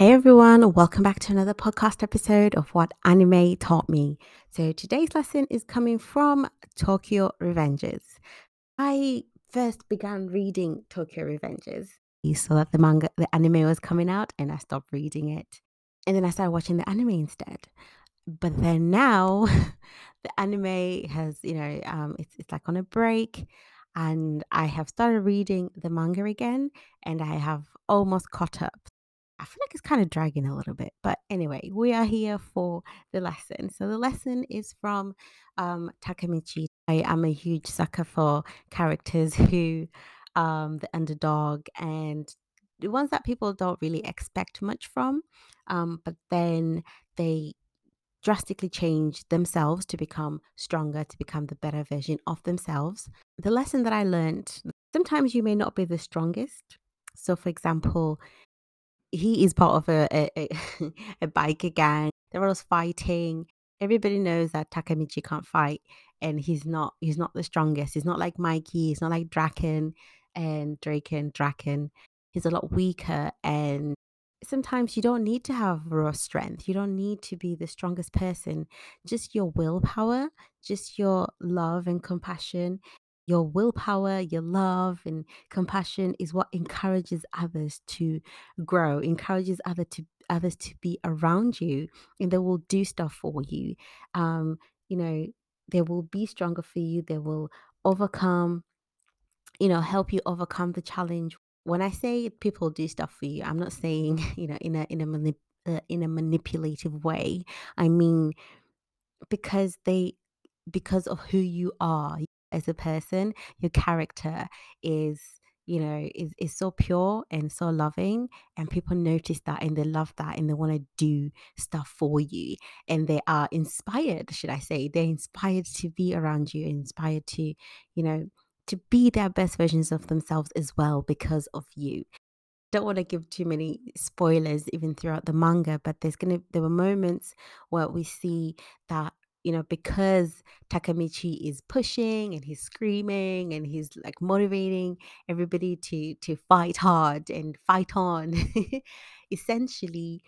Hey everyone, welcome back to another podcast episode of What Anime Taught Me. So today's lesson is coming from Tokyo Revengers. I first began reading Tokyo Revengers. You saw that the manga, the anime was coming out, and I stopped reading it. And then I started watching the anime instead. But then now, the anime has, you know, um, it's it's like on a break, and I have started reading the manga again, and I have almost caught up. I feel like it's kind of dragging a little bit, but anyway, we are here for the lesson. So the lesson is from um, Takemichi. I am a huge sucker for characters who, um, the underdog and the ones that people don't really expect much from, um, but then they drastically change themselves to become stronger, to become the better version of themselves. The lesson that I learned sometimes you may not be the strongest. So, for example, he is part of a a, a, a biker gang. They're always fighting. Everybody knows that Takemichi can't fight, and he's not. He's not the strongest. He's not like Mikey. He's not like Draken and Draken. Draken. He's a lot weaker, and sometimes you don't need to have raw strength. You don't need to be the strongest person. Just your willpower, just your love and compassion your willpower, your love, and compassion is what encourages others to grow, encourages other to others to be around you, and they will do stuff for you. Um, you know, they will be stronger for you. They will overcome, you know, help you overcome the challenge. When I say people do stuff for you, I'm not saying you know in a in a manip- uh, in a manipulative way. I mean because they because of who you are as a person your character is you know is is so pure and so loving and people notice that and they love that and they want to do stuff for you and they are inspired should i say. They're inspired to be around you inspired to you know to be their best versions of themselves as well because of you. Don't want to give too many spoilers even throughout the manga but there's gonna there were moments where we see that you know, because Takemichi is pushing and he's screaming and he's like motivating everybody to to fight hard and fight on, essentially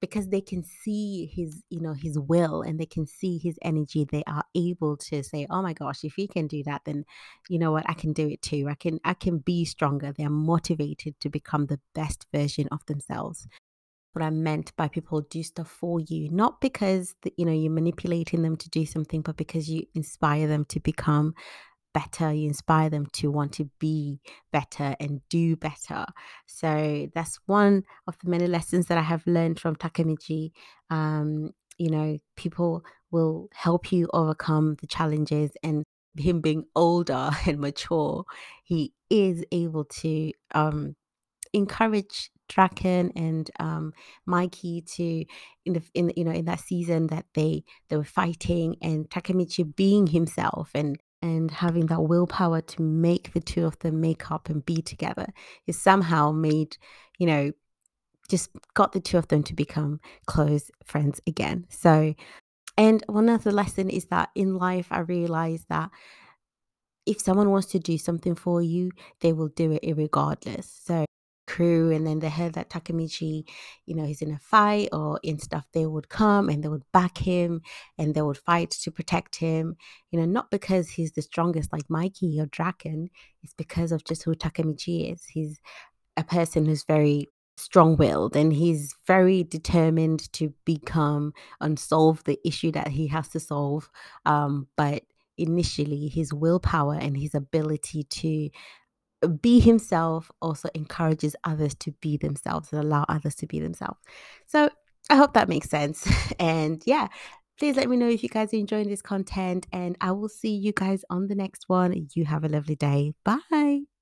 because they can see his you know his will and they can see his energy they are able to say oh my gosh if he can do that then you know what? I can do it too. I can i can be stronger. They're motivated to become the best version of themselves what I meant by people do stuff for you, not because the, you know you're manipulating them to do something, but because you inspire them to become better. You inspire them to want to be better and do better. So that's one of the many lessons that I have learned from Takemichi. Um, you know, people will help you overcome the challenges and him being older and mature, he is able to um encourage Draken and um, Mikey to in the in you know in that season that they they were fighting and Takemichi being himself and and having that willpower to make the two of them make up and be together is somehow made you know just got the two of them to become close friends again. So and one other lesson is that in life i realized that if someone wants to do something for you they will do it regardless so crew and then they heard that Takemichi, you know, he's in a fight or in stuff, they would come and they would back him and they would fight to protect him, you know, not because he's the strongest like Mikey or Draken, it's because of just who Takemichi is. He's a person who's very strong-willed and he's very determined to become and solve the issue that he has to solve um, but initially his willpower and his ability to be himself also encourages others to be themselves and allow others to be themselves. So I hope that makes sense. And yeah, please let me know if you guys are enjoying this content. And I will see you guys on the next one. You have a lovely day. Bye.